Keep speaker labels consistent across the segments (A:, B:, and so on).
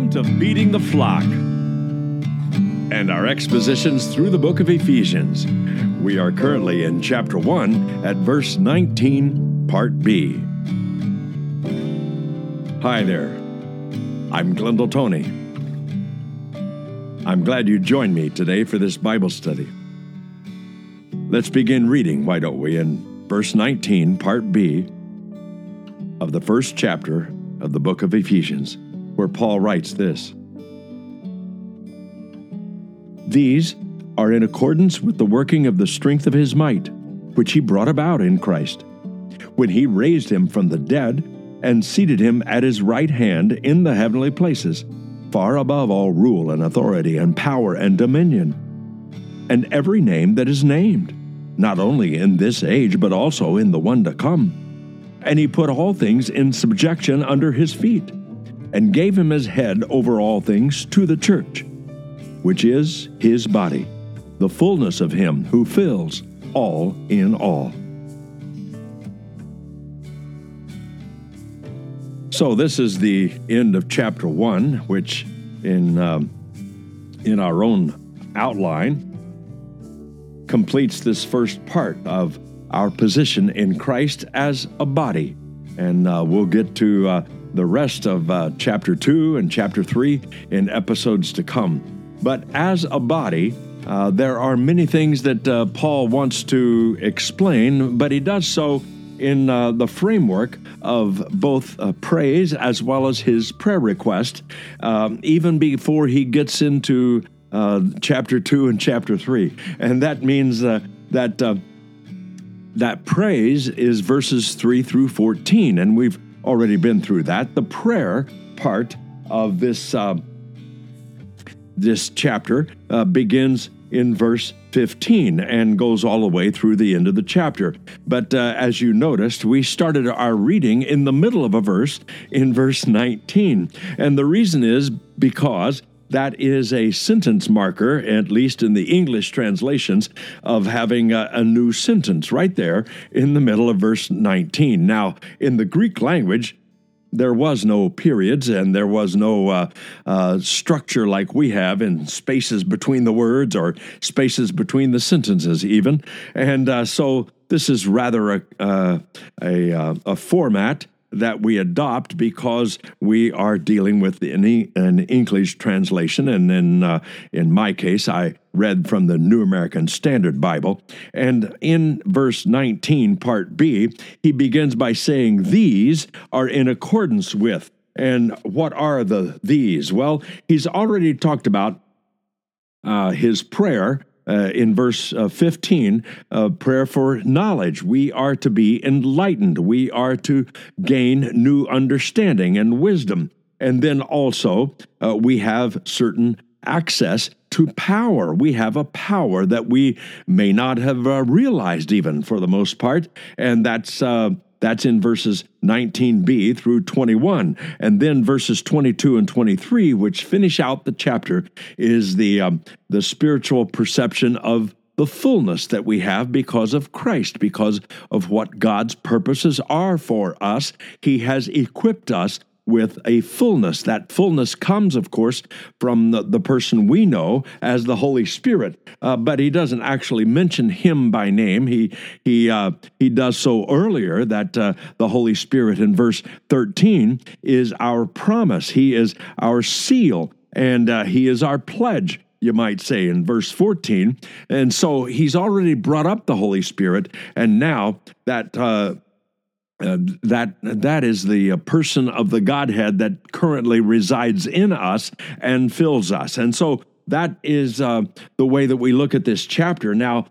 A: Welcome to Feeding the Flock and our expositions through the book of Ephesians. We are currently in chapter 1 at verse 19, part B. Hi there. I'm Glendale Tony. I'm glad you joined me today for this Bible study. Let's begin reading, why don't we, in verse 19, part B of the first chapter of the book of Ephesians, where Paul writes this. These are in accordance with the working of the strength of his might, which he brought about in Christ, when he raised him from the dead and seated him at his right hand in the heavenly places, far above all rule and authority and power and dominion, and every name that is named, not only in this age, but also in the one to come. And he put all things in subjection under his feet, and gave him as head over all things to the church, which is his body, the fullness of him who fills all in all. So this is the end of chapter one, which in um, in our own outline completes this first part of our position in Christ as a body, and uh, we'll get to uh, the rest of uh, chapter two and chapter three in episodes to come. But as a body, uh, there are many things that uh, Paul wants to explain, but he does so in uh, the framework of both uh, praise as well as his prayer request, um, even before he gets into uh, chapter 2 and chapter 3. And that means that. That praise is verses 3 through 14, and we've already been through that. The prayer part of this uh, this chapter begins in verse 15 and goes all the way through the end of the chapter. But uh, as you noticed, we started our reading in the middle of a verse in verse 19. And the reason is because that is a sentence marker, at least in the English translations, of having a, a, new sentence right there in the middle of verse 19. Now, in the Greek language, there was no periods and there was no uh, uh, structure like we have in spaces between the words or spaces between the sentences, even. And uh, so this is rather a, uh, a, uh, a format that we adopt because we are dealing with an, English translation. And in, uh, in my case, I read from the New American Standard Bible. And in verse 19, part B, he begins by saying, These are in accordance with. And what are the these? Well, he's already talked about uh, his prayer uh, in verse uh, 15, uh, prayer for knowledge. We are to be enlightened. We are to gain new understanding and wisdom. And then also, uh, we have certain access to power. We have a power that we may not have uh, realized, even for the most part. And that's uh, that's in verses 19b through 21. And then verses 22 and 23, which finish out the chapter, is the, um, the spiritual perception of the fullness that we have because of Christ, because of what God's purposes are for us. He has equipped us with a fullness. That fullness comes, of course, from the, the person we know as the Holy Spirit, uh, but he doesn't actually mention him by name. He he uh, he does so earlier that uh, the Holy Spirit in verse thirteen is our promise. He is our seal, and uh, he is our pledge you might say, in verse 14. And so he's already brought up the Holy Spirit, and now that uh, uh, that that is the uh, person of the Godhead that currently resides in us and fills us, and so that is uh, the way that we look at this chapter. Now,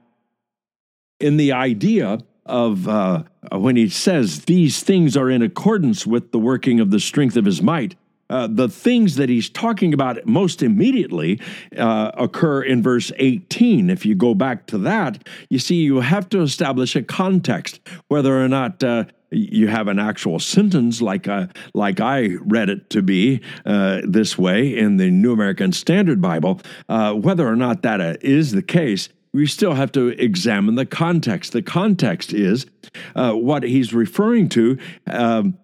A: in the idea of uh, when he says these things are in accordance with the working of the strength of his might, uh, the things that he's talking about most immediately uh, occur in verse 18. If you go back to that, you see, you have to establish a context, whether or not uh, you have an actual sentence like uh, like I read it to be uh, this way in the New American Standard Bible, uh, whether or not that uh, the case, we still have to examine the context. The context is uh, what he's referring to. Um,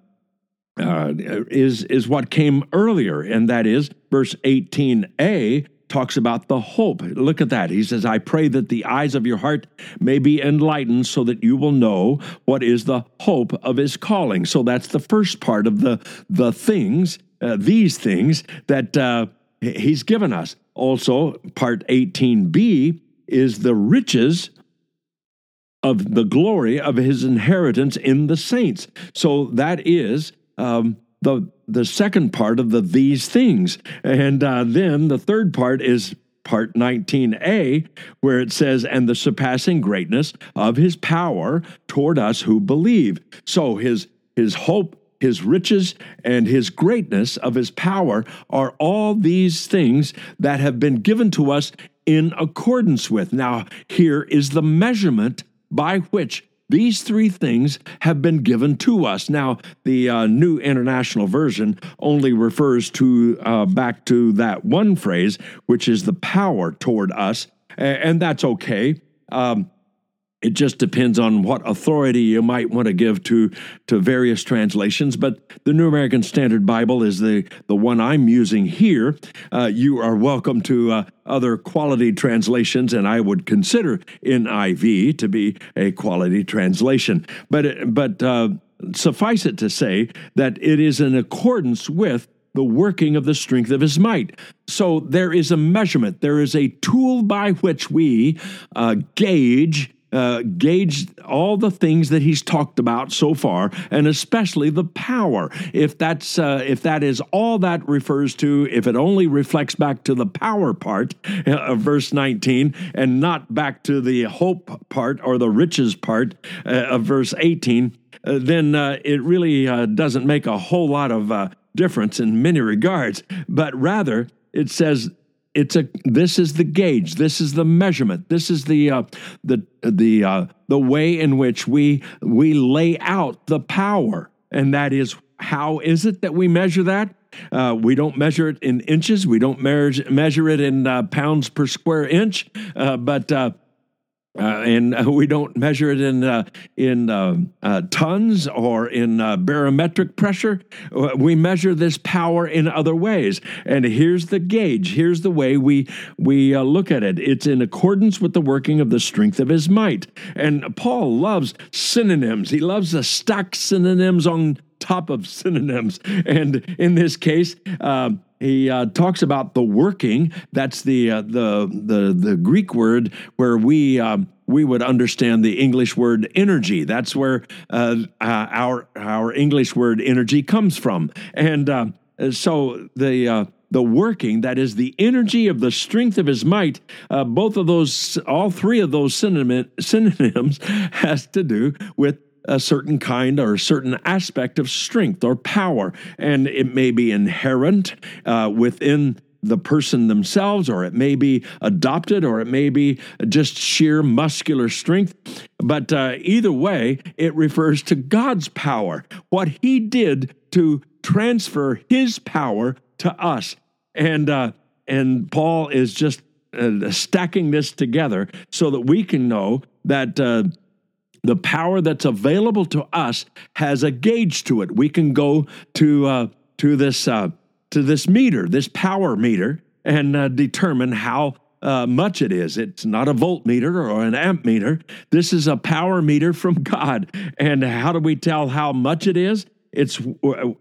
A: uh, is is what came earlier, and that is verse 18a talks about the hope. Look at that. He says, I pray that the eyes of your heart may be enlightened so that you will know what is the hope of his calling. So that's the first part of the, the things, uh, these things that uh, he's given us. Also, part 18b is the riches of the glory of his inheritance in the saints. So that is um, the the second part of the these things, and uh, then the third part is part 19a, where it says, and the surpassing greatness of his power toward us who believe. So his his hope his riches and his greatness of his power are all these things that have been given to us in accordance with. Now, here is the measurement by which these three things have been given to us. Now, the uh, New International Version only refers to uh, back to that one phrase, which is the power toward us, and that's okay. Um, it just depends on what authority you might want to give to to various translations. But the New American Standard Bible is the the one I'm using here. Uh, you are welcome to uh, other quality translations, and I would consider NIV to be a quality translation. But but uh, suffice it to say that it is in accordance with the working of the strength of his might. So there is a measurement, there is a tool by which we uh, gauge uh, gauge all the things that he's talked about so far, and especially the power. If that's uh, if that is all that refers to, if it only reflects back to the power part uh, of verse 19, and not back to the hope part or the riches part uh, of verse 18, uh, then it really doesn't make a whole lot of difference in many regards. But rather, it says it's a this is the gauge this is the measurement this is the uh, the the uh, the way in which we we lay out the power. And that is how is it that we measure that? Uh, we don't measure it in inches. We don't measure measure it in uh, pounds per square inch. Uh, but uh, and uh, we don't measure it in uh, in uh, uh, tons or in barometric pressure. We measure this power in other ways. And here's the gauge. Here's the way we we look at it. It's in accordance with the working of the strength of His might. And Paul loves synonyms. He loves to stack synonyms on top of synonyms. And in this case, he uh, talks about the working. That's the uh, the the the Greek word where we um, we would understand the English word energy. That's where uh, uh our our English word energy comes from. And uh, so the uh, the working, that is the energy of the strength of his might, both of those, all three of those synonyms has to do with a certain kind or a certain aspect of strength or power. And it may be inherent uh, within the person themselves, or it may be adopted, or it may be just sheer muscular strength. But uh, either way, it refers to God's power, what He did to transfer His power to us. And uh, and Paul is just uh, stacking this together so that we can know that uh, the power that's available to us has a gauge to it. We can go to uh, to this uh, to this meter, this power meter, and uh, determine how uh, much it is. It's not a voltmeter or an amp meter. This is a power meter from God. And how do we tell how much it is? It's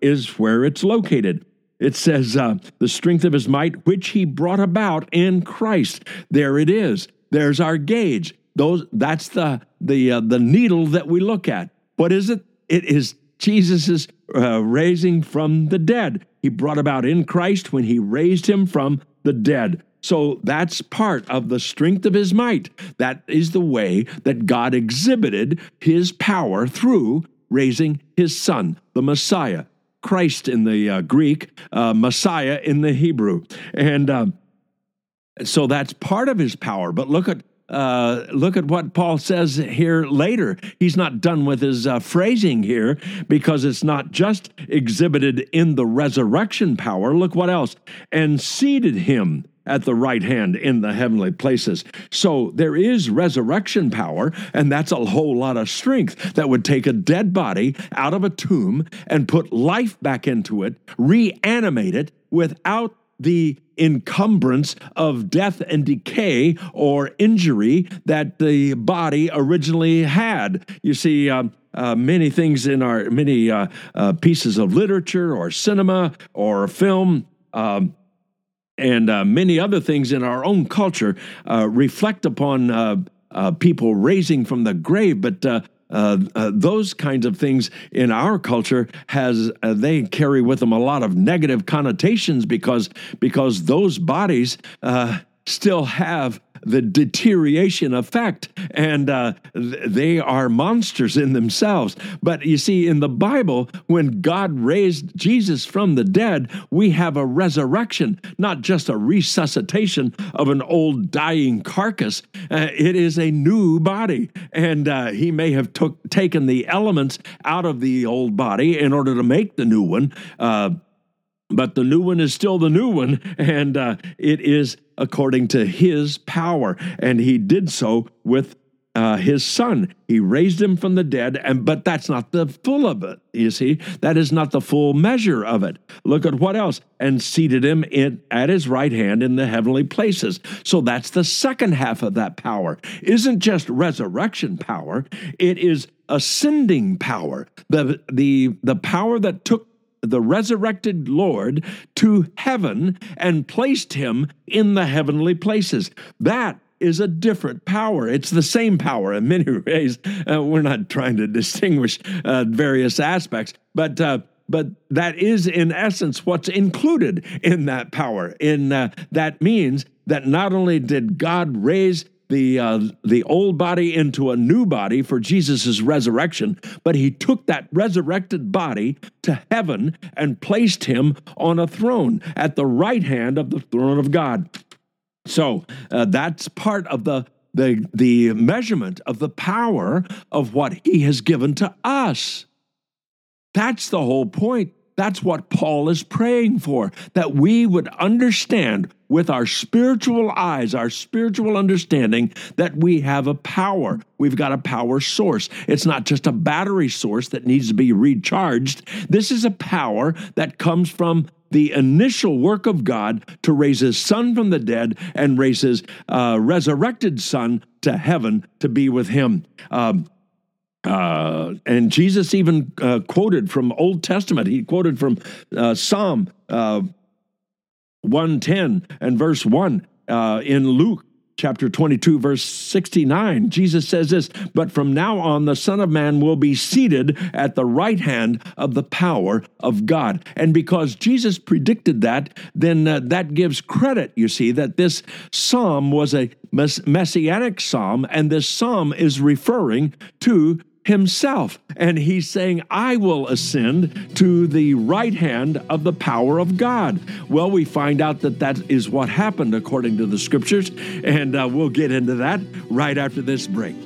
A: is where it's located. It says uh, the strength of his might, which he brought about in Christ. There it is. There's our gauge. Those that's the the uh, the needle that we look at. What is it? It is Jesus' uh, raising from the dead. He brought about in Christ when he raised him from the dead. So that's part of the strength of his might. That is the way that God exhibited his power through raising his son, the Messiah. Christ in the uh, Greek, uh, Messiah in the Hebrew. And uh, so that's part of his power. But look at uh, look at what Paul says here later. He's not done with his uh, phrasing here because it's not just exhibited in the resurrection power. Look what else. And seated him at the right hand in the heavenly places. So there is resurrection power, and that's a whole lot of strength that would take a dead body out of a tomb and put life back into it, reanimate it without the encumbrance of death and decay or injury that the body originally had. You see, um, uh, many things in our many uh, uh, pieces of literature or cinema or film. Um, and uh, many other things in our own culture uh, reflect upon uh, people raising from the grave, but uh, uh, those kinds of things in our culture has uh, they carry with them a lot of negative connotations because because those bodies still have the deterioration effect, and uh, they are monsters in themselves. But you see, in the Bible, when God raised Jesus from the dead, we have a resurrection, not just a resuscitation of an old dying carcass. Uh, it is a new body, and uh, He may have took, taken the elements out of the old body in order to make the new one uh, but the new one is still the new one, and uh, it is according to his power. And he did so with uh, his son. He raised him from the dead, and but that's not the full of it. You see, that is not the full measure of it. Look at what else, and seated him in at his right hand in the heavenly places. So that's the second half of that power. Isn't just resurrection power; it is ascending power. The the the power that took the resurrected Lord to heaven and placed him in the heavenly places. That is a different power. It's the same power in many ways. Uh, we're not trying to distinguish uh, various aspects, but uh, but that is in essence what's included in that power. In uh, that means that not only did God raise the uh, the old body into a new body for Jesus' resurrection, but he took that resurrected body to heaven and placed him on a throne at the right hand of the throne of God. So uh, that's part of the the the measurement of the power of what he has given to us. That's the whole point. That's what Paul is praying for, that we would understand with our spiritual eyes, our spiritual understanding, that we have a power. We've got a power source. It's not just a battery source that needs to be recharged. This is a power that comes from the initial work of God to raise his son from the dead and raise his uh, resurrected son to heaven to be with him. Um, uh, and Jesus even uh, quoted from Old Testament. He quoted from uh, Psalm uh, 110 and verse 1 uh, in Luke chapter 22, verse 69. Jesus says this, but from now on, the Son of Man will be seated at the right hand of the power of God. And because Jesus predicted that, then uh, that gives credit, you see, that this psalm was a messianic psalm, and this psalm is referring to himself. And he's saying, I will ascend to the right hand of the power of God. Well, we find out that that is what happened according to the scriptures, and uh, we'll get into that right after this break.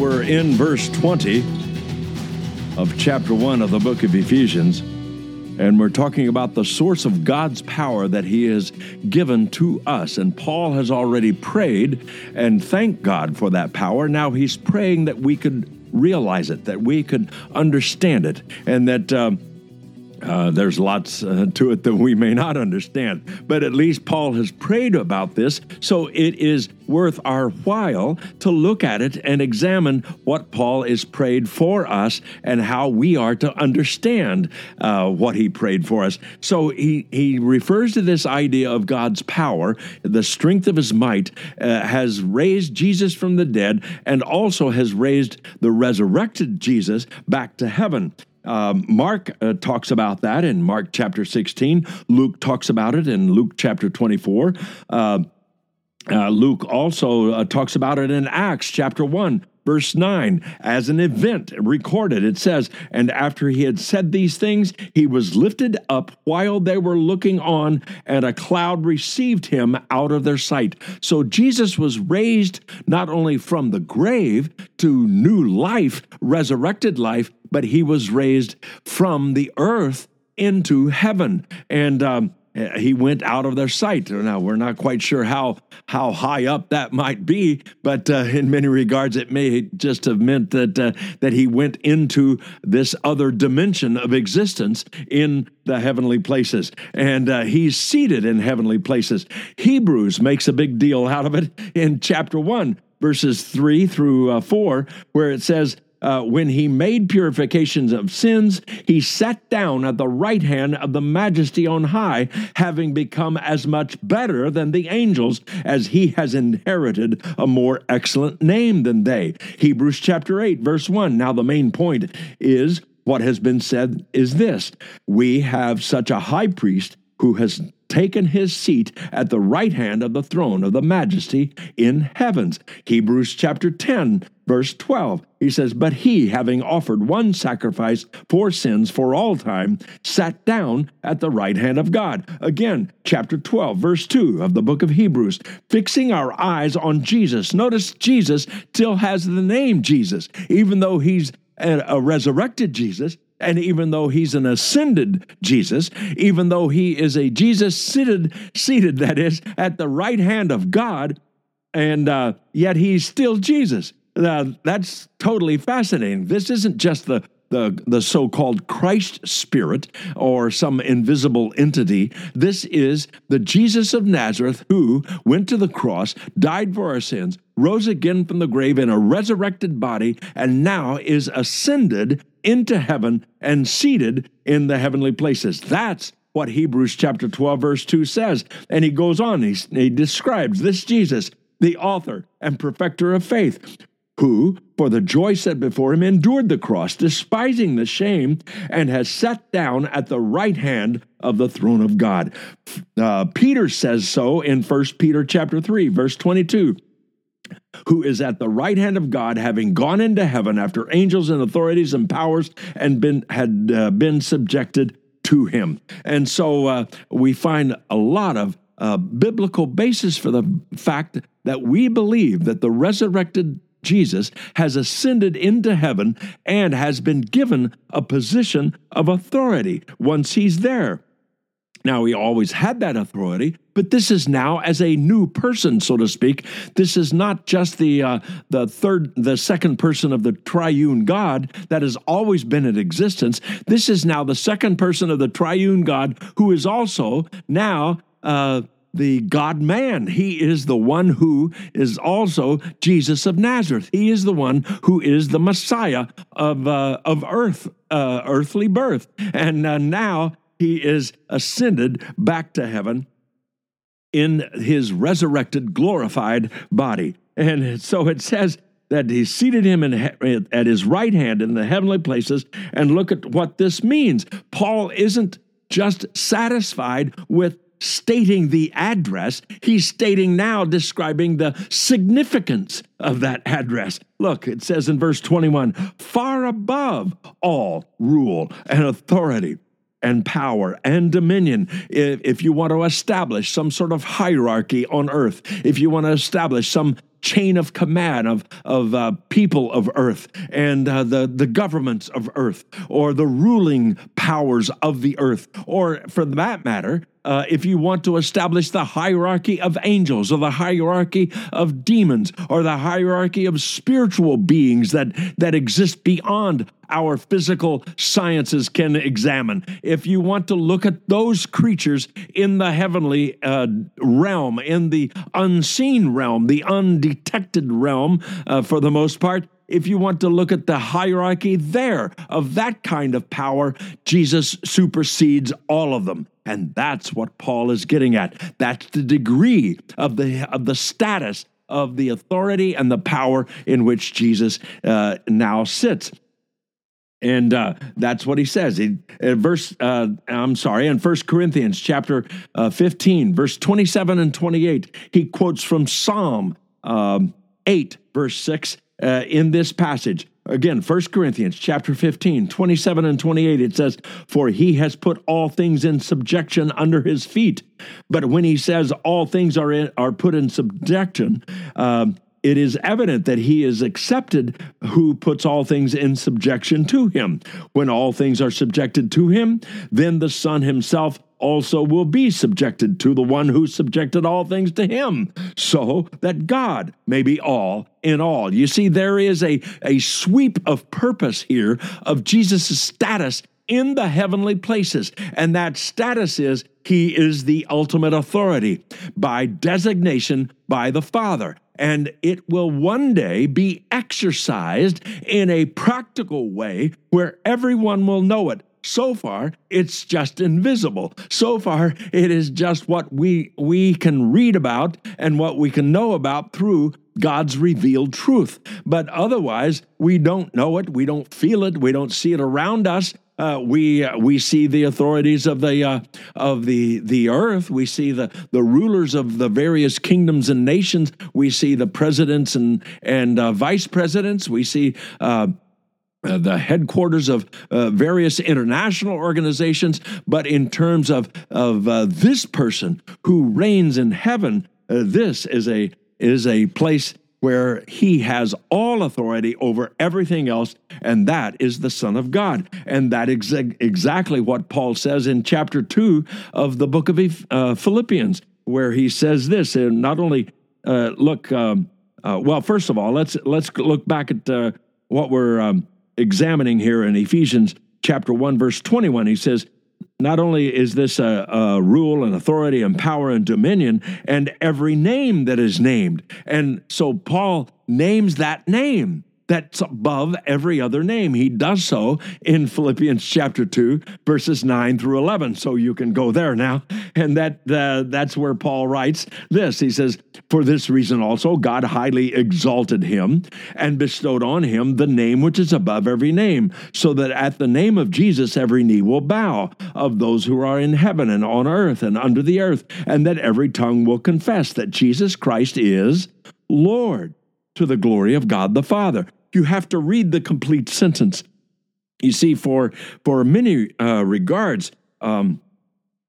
A: We're in verse 20 of chapter 1 of the book of Ephesians, and we're talking about the source of God's power that He has given to us. And Paul has already prayed and thanked God for that power. Now he's praying that we could realize it, that we could understand it, and that. Um, uh, there's lots uh, to it that we may not understand, but at least Paul has prayed about this, so it is worth our while to look at it and examine what Paul is prayed for us and how we are to understand uh, what he prayed for us. So he, he refers to this idea of God's power, the strength of his might uh, has raised Jesus from the dead and also has raised the resurrected Jesus back to heaven. Um, Mark uh, talks about that in Mark chapter 16. Luke talks about it in Luke chapter 24. Uh, uh, Luke also uh, talks about it in Acts chapter 1 verse 9, as an event recorded, it says, And after he had said these things, he was lifted up while they were looking on, and a cloud received him out of their sight. So Jesus was raised not only from the grave to new life, resurrected life, but he was raised from the earth into heaven. And um, he went out of their sight. Now we're not quite sure how how high up that might be, but uh, in many regards, it may just have meant that uh, that he went into this other dimension of existence in the heavenly places, and uh, he's seated in heavenly places. Hebrews makes a big deal out of it in chapter one, verses three through uh, four, where it says uh, when he made purifications of sins, he sat down at the right hand of the majesty on high, having become as much better than the angels, as he has inherited a more excellent name than they. Hebrews chapter 8, verse 1. Now, the main point is what has been said is this We have such a high priest who has taken his seat at the right hand of the throne of the majesty in heavens. Hebrews chapter 10, verse 12. He says, But he, having offered one sacrifice for sins for all time, sat down at the right hand of God. Again, chapter 12, verse 2 of the book of Hebrews, fixing our eyes on Jesus. Notice Jesus still has the name Jesus, even though he's a resurrected Jesus, and even though he's an ascended Jesus, even though he is a Jesus seated, seated that is, at the right hand of God, and uh, yet he's still Jesus. That's totally fascinating. This isn't just the the, the so called Christ spirit or some invisible entity. This is the Jesus of Nazareth who went to the cross, died for our sins, rose again from the grave in a resurrected body, and now is ascended into heaven and seated in the heavenly places. That's what Hebrews chapter 12, verse 2 says. And he goes on, he, he describes this Jesus, the author and perfecter of faith, who, for the joy set before him, endured the cross, despising the shame, and has sat down at the right hand of the throne of God. Uh, Peter says so in 1 Peter chapter 3, verse 22 who is at the right hand of God, having gone into heaven after angels and authorities and powers and been had uh, been subjected to him. And so uh, we find a lot of uh, biblical basis for the fact that we believe that the resurrected Jesus has ascended into heaven and has been given a position of authority once he's there. Now, he always had that authority, but this is now as a new person, so to speak. This is not just the uh, the third, the second person of the triune God that has always been in existence. This is now the second person of the triune God, who is also now. Uh, the God man. He is the one who is also Jesus of Nazareth. He is the one who is the Messiah of, uh, of earth, uh, earthly birth. And uh, now he is ascended back to heaven in his resurrected, glorified body. And so it says that he seated him in, at his right hand in the heavenly places. And look at what this means. Paul isn't just satisfied with stating the address, he's stating now, describing the significance of that address. Look, it says in verse 21 far above all rule and authority and power and dominion. If, if you want to establish some sort of hierarchy on earth, if you want to establish some chain of command of, of uh, people of earth and uh, the, the governments of earth or the ruling powers of the earth, or for that matter, uh, if you want to establish the hierarchy of angels or the hierarchy of demons or the hierarchy of spiritual beings that, that exist beyond our physical sciences can examine. If you want to look at those creatures in the heavenly uh, realm, in the unseen realm, the undetected realm, uh, for the most part, if you want to look at the hierarchy there of that kind of power, Jesus supersedes all of them. And that's what Paul is getting at. That's the degree of the, of the status of the authority and the power in which Jesus uh, now sits. And uh, that's what he says. He, verse, uh, I'm sorry, in First Corinthians chapter uh, 15, verse 27 and 28, he quotes from Psalm um, 8, verse 6, uh, in this passage. Again, 1 Corinthians chapter 15, 27 and 28, it says, For he has put all things in subjection under his feet. But when he says all things are, in, are put in subjection, um, it is evident that he is accepted who puts all things in subjection to him. When all things are subjected to him, then the Son himself also will be subjected to the one who subjected all things to him, so that God may be all in all. You see, there is a, a sweep of purpose here of Jesus' status in the heavenly places. And that status is he is the ultimate authority by designation by the Father and it will one day be exercised in a practical way where everyone will know it. So far, it's just invisible. So far, it is just what we we can read about and what we can know about through God's revealed truth. But otherwise, we don't know it, we don't feel it, we don't see it around us, uh, we uh, we see the authorities of the uh, of the the earth. We see the the rulers of the various kingdoms and nations. We see the presidents and and uh, vice presidents. We see. Uh, uh, the headquarters of various international organizations, but in terms of of this person who reigns in heaven, this is a is a place where he has all authority over everything else, and that is the Son of God. And that is exactly what Paul says in chapter 2 of the book of uh, Philippians, where he says this, and not only uh, look, um, uh, well, first of all, let's, let's look back at uh, what we're um, examining here in Ephesians chapter 1, verse 21. He says, not only is this a, a, rule and authority and power and dominion and every name that is named. And so Paul names that name that's above every other name. He does so in Philippians chapter 2, verses 9 through 11. So you can go there now. And that uh, that's where Paul writes this. He says, For this reason also, God highly exalted him and bestowed on him the name which is above every name, so that at the name of Jesus every knee will bow of those who are in heaven and on earth and under the earth, and that every tongue will confess that Jesus Christ is Lord to the glory of God the Father you have to read the complete sentence. You see, for for many uh, regards, um,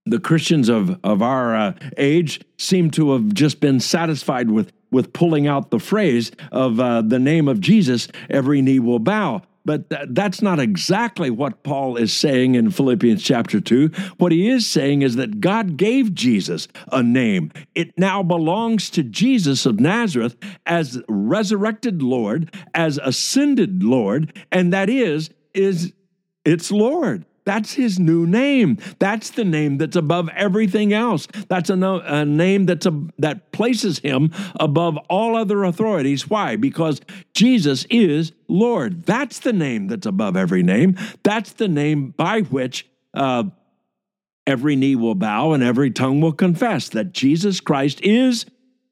A: the Christians of of our uh, age seem to have just been satisfied with with pulling out the phrase of uh, the name of Jesus. Every knee will bow. But th- that's not exactly what Paul is saying in Philippians chapter 2. What he is saying is that God gave Jesus a name. It now belongs to Jesus of Nazareth as resurrected Lord, as ascended Lord, and that is is it's Lord. That's his new name. That's the name that's above everything else. That's a, no, a name that's a, that places him above all other authorities. Why? Because Jesus is Lord. That's the name that's above every name. That's the name by which uh, every knee will bow and every tongue will confess that Jesus Christ is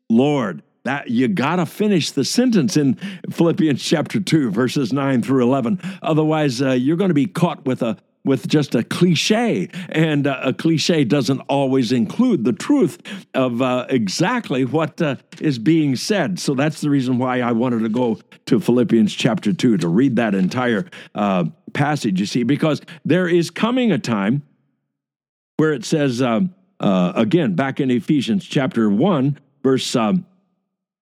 A: Lord that you got to finish the sentence in Philippians chapter 2 verses 9 through 11 otherwise uh, you're going to be caught with a with just a cliche. And uh, a cliche doesn't always include the truth of uh, exactly what uh, is being said. So that's the reason why I wanted to go to Philippians chapter 2 to read that entire uh, passage, you see, because there is coming a time where it says, um, uh, again, back in Ephesians chapter 1, verse. Um,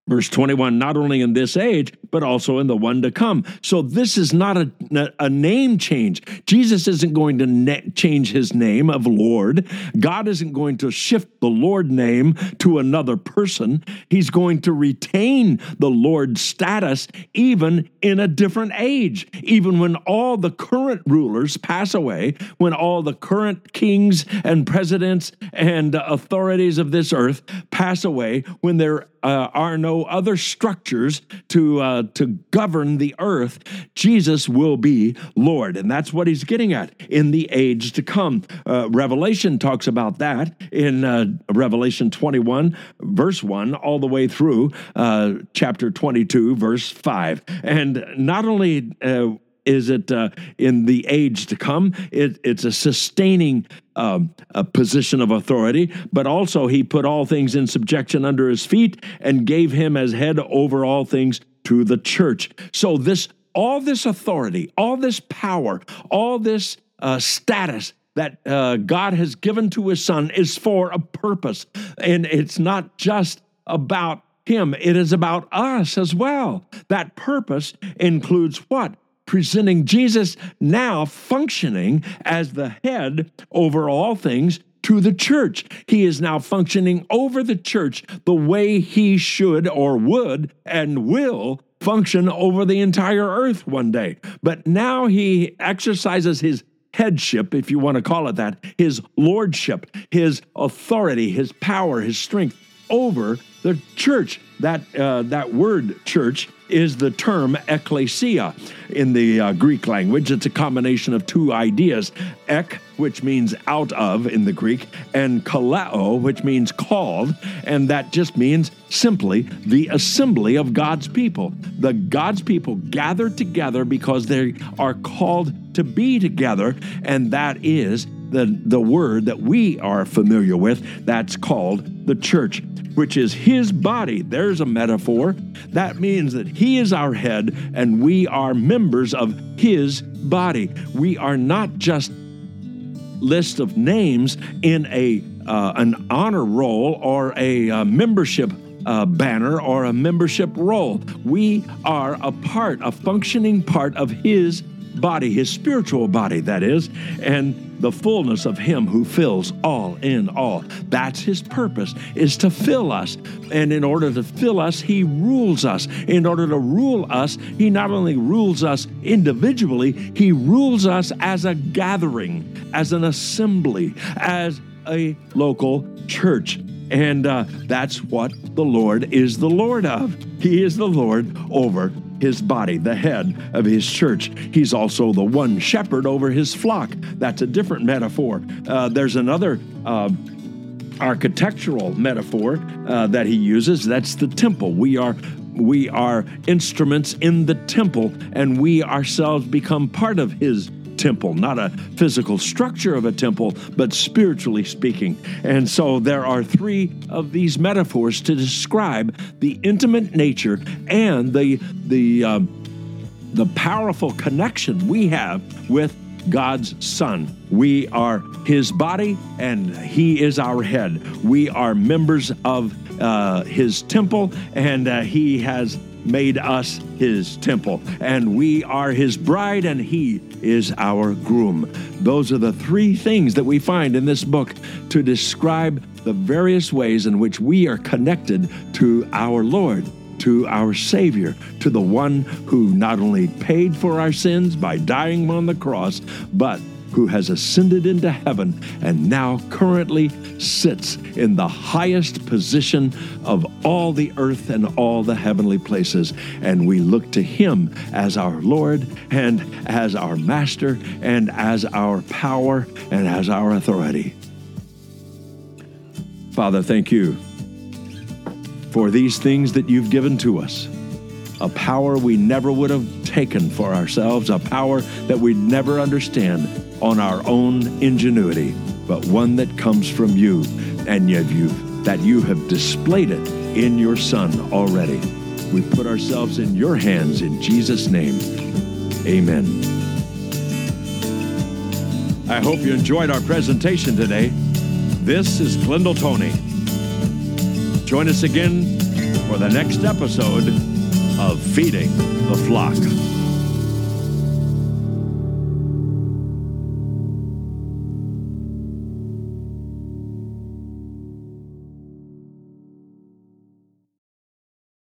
A: Verse 21, not only in this age, but also in the one to come. So this is not a, a name change. Jesus isn't going to ne- change his name of Lord. God isn't going to shift the Lord name to another person. He's going to retain the Lord status even in a different age. Even when all the current rulers pass away, when all the current kings and presidents and authorities of this earth pass away, when there uh, are no other structures to uh, to govern the earth, Jesus will be Lord, and that's what he's getting at in the age to come. Uh, Revelation talks about that in uh, Revelation 21, verse 1, all the way through uh, chapter 22, verse 5. And not only uh, is it uh, in the age to come? It, it's a sustaining um, a position of authority, but also he put all things in subjection under his feet and gave him as head over all things to the church. So this, all this authority, all this power, all this uh, status that uh, God has given to his son is for a purpose. And it's not just about him, it is about us as well. That purpose includes what? presenting Jesus now functioning as the head over all things to the church. He is now functioning over the church the way he should or would and will function over the entire earth one day. But now he exercises his headship, if you want to call it that, his lordship, his authority, his power, his strength over the church. That uh, that word church is the term ecclesia in the uh, Greek language. It's a combination of two ideas ek, which means out of in the Greek, and kaleo, which means called. And that just means simply the assembly of God's people. The God's people gathered together because they are called to be together, and that is the, the word that we are familiar with that's called the church which is his body. There's a metaphor. That means that he is our head and we are members of his body. We are not just list of names in a uh, an honor roll or a uh, membership uh, banner or a membership roll. We are a part, a functioning part of his body, his spiritual body, that is, and the fullness of him who fills all in all. That's his purpose, is to fill us. And in order to fill us, he rules us. In order to rule us, he not only rules us individually, he rules us as a gathering, as an assembly, as a local church. And uh, that's what the Lord is the Lord of. He is the Lord over his body, the head of his church. He's also the one shepherd over his flock. That's a different metaphor. Uh, there's another. Uh, architectural metaphor uh, that he uses that's the temple we are we are instruments in the temple and we ourselves become part of his temple, not a physical structure of a temple, but spiritually speaking. And so there are three of these metaphors to describe the intimate nature and the the um, the powerful connection we have with God's Son. We are His body, and He is our head. We are members of uh, His temple, and uh, He has made us his temple, and we are his bride, and he is our groom. Those are the three things that we find in this book to describe the various ways in which we are connected to our Lord. To our Savior, to the one who not only paid for our sins by dying on the cross, but who has ascended into heaven and now currently sits in the highest position of all the earth and all the heavenly places. And we look to him as our Lord and as our Master and as our power and as our authority. Father, thank you for these things that you've given to us a power we never would have taken for ourselves, a power that we'd never understand on our own ingenuity, but one that comes from you, and yet you that you have displayed it in your Son already. We put ourselves in your hands in Jesus' name. Amen. I hope you enjoyed our presentation today. This is Glendale Tony. Join us again for the next episode of Feeding the Flock.